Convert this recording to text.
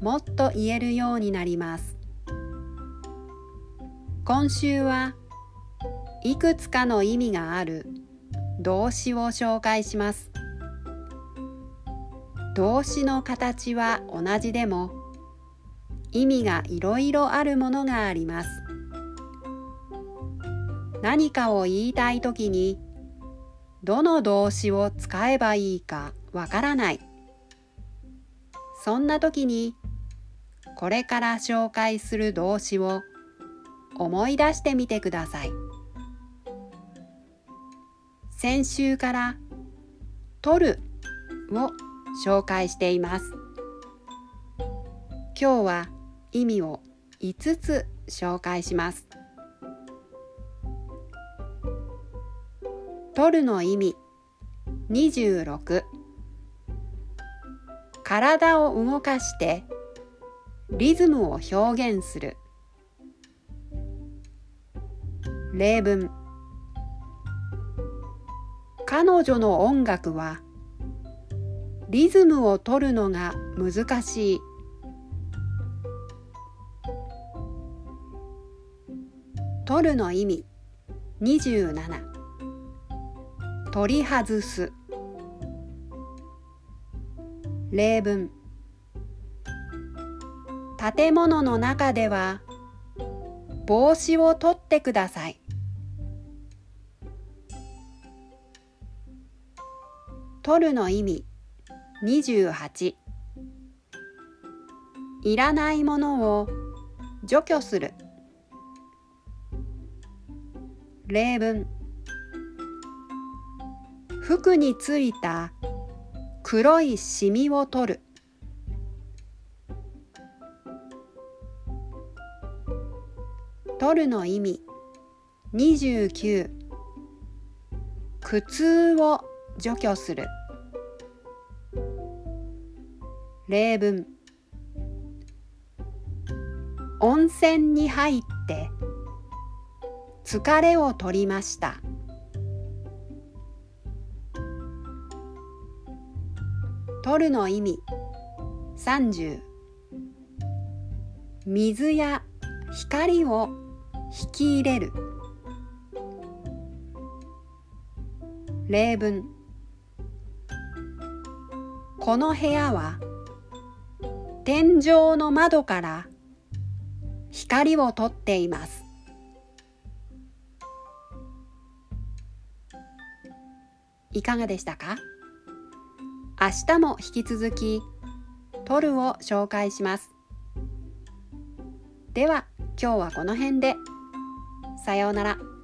もっと言えるようになります。今週はいくつかの意味がある。動詞を紹介します。動詞の形は同じでも意味がいろいろあるものがあります。何かを言いたいときにどの動詞を使えばいいかわからない。そんな時にこれから紹介する動詞を思い出してみてください。先週から「取る」を紹介しています。今日は意味を5つ紹介します。取るの意味26体を動かしてリズムを表現する。例文。彼女の音楽はリズムを取るのが難しい。取るの意味。27取り外す。例文。建物の中では帽子を取ってください。取るの意味28いらないものを除去する。例文。服についた黒いシミを取る。取るの意味。29苦痛を除去する。例文。温泉に入って。疲れを取りました。取るの意味。30水や光を引き入れる。例文。この部屋は天井の窓から光を取っています。いかがでしたか？明日も引き続き「取る」を紹介します。では今日はこの辺で。さようなら。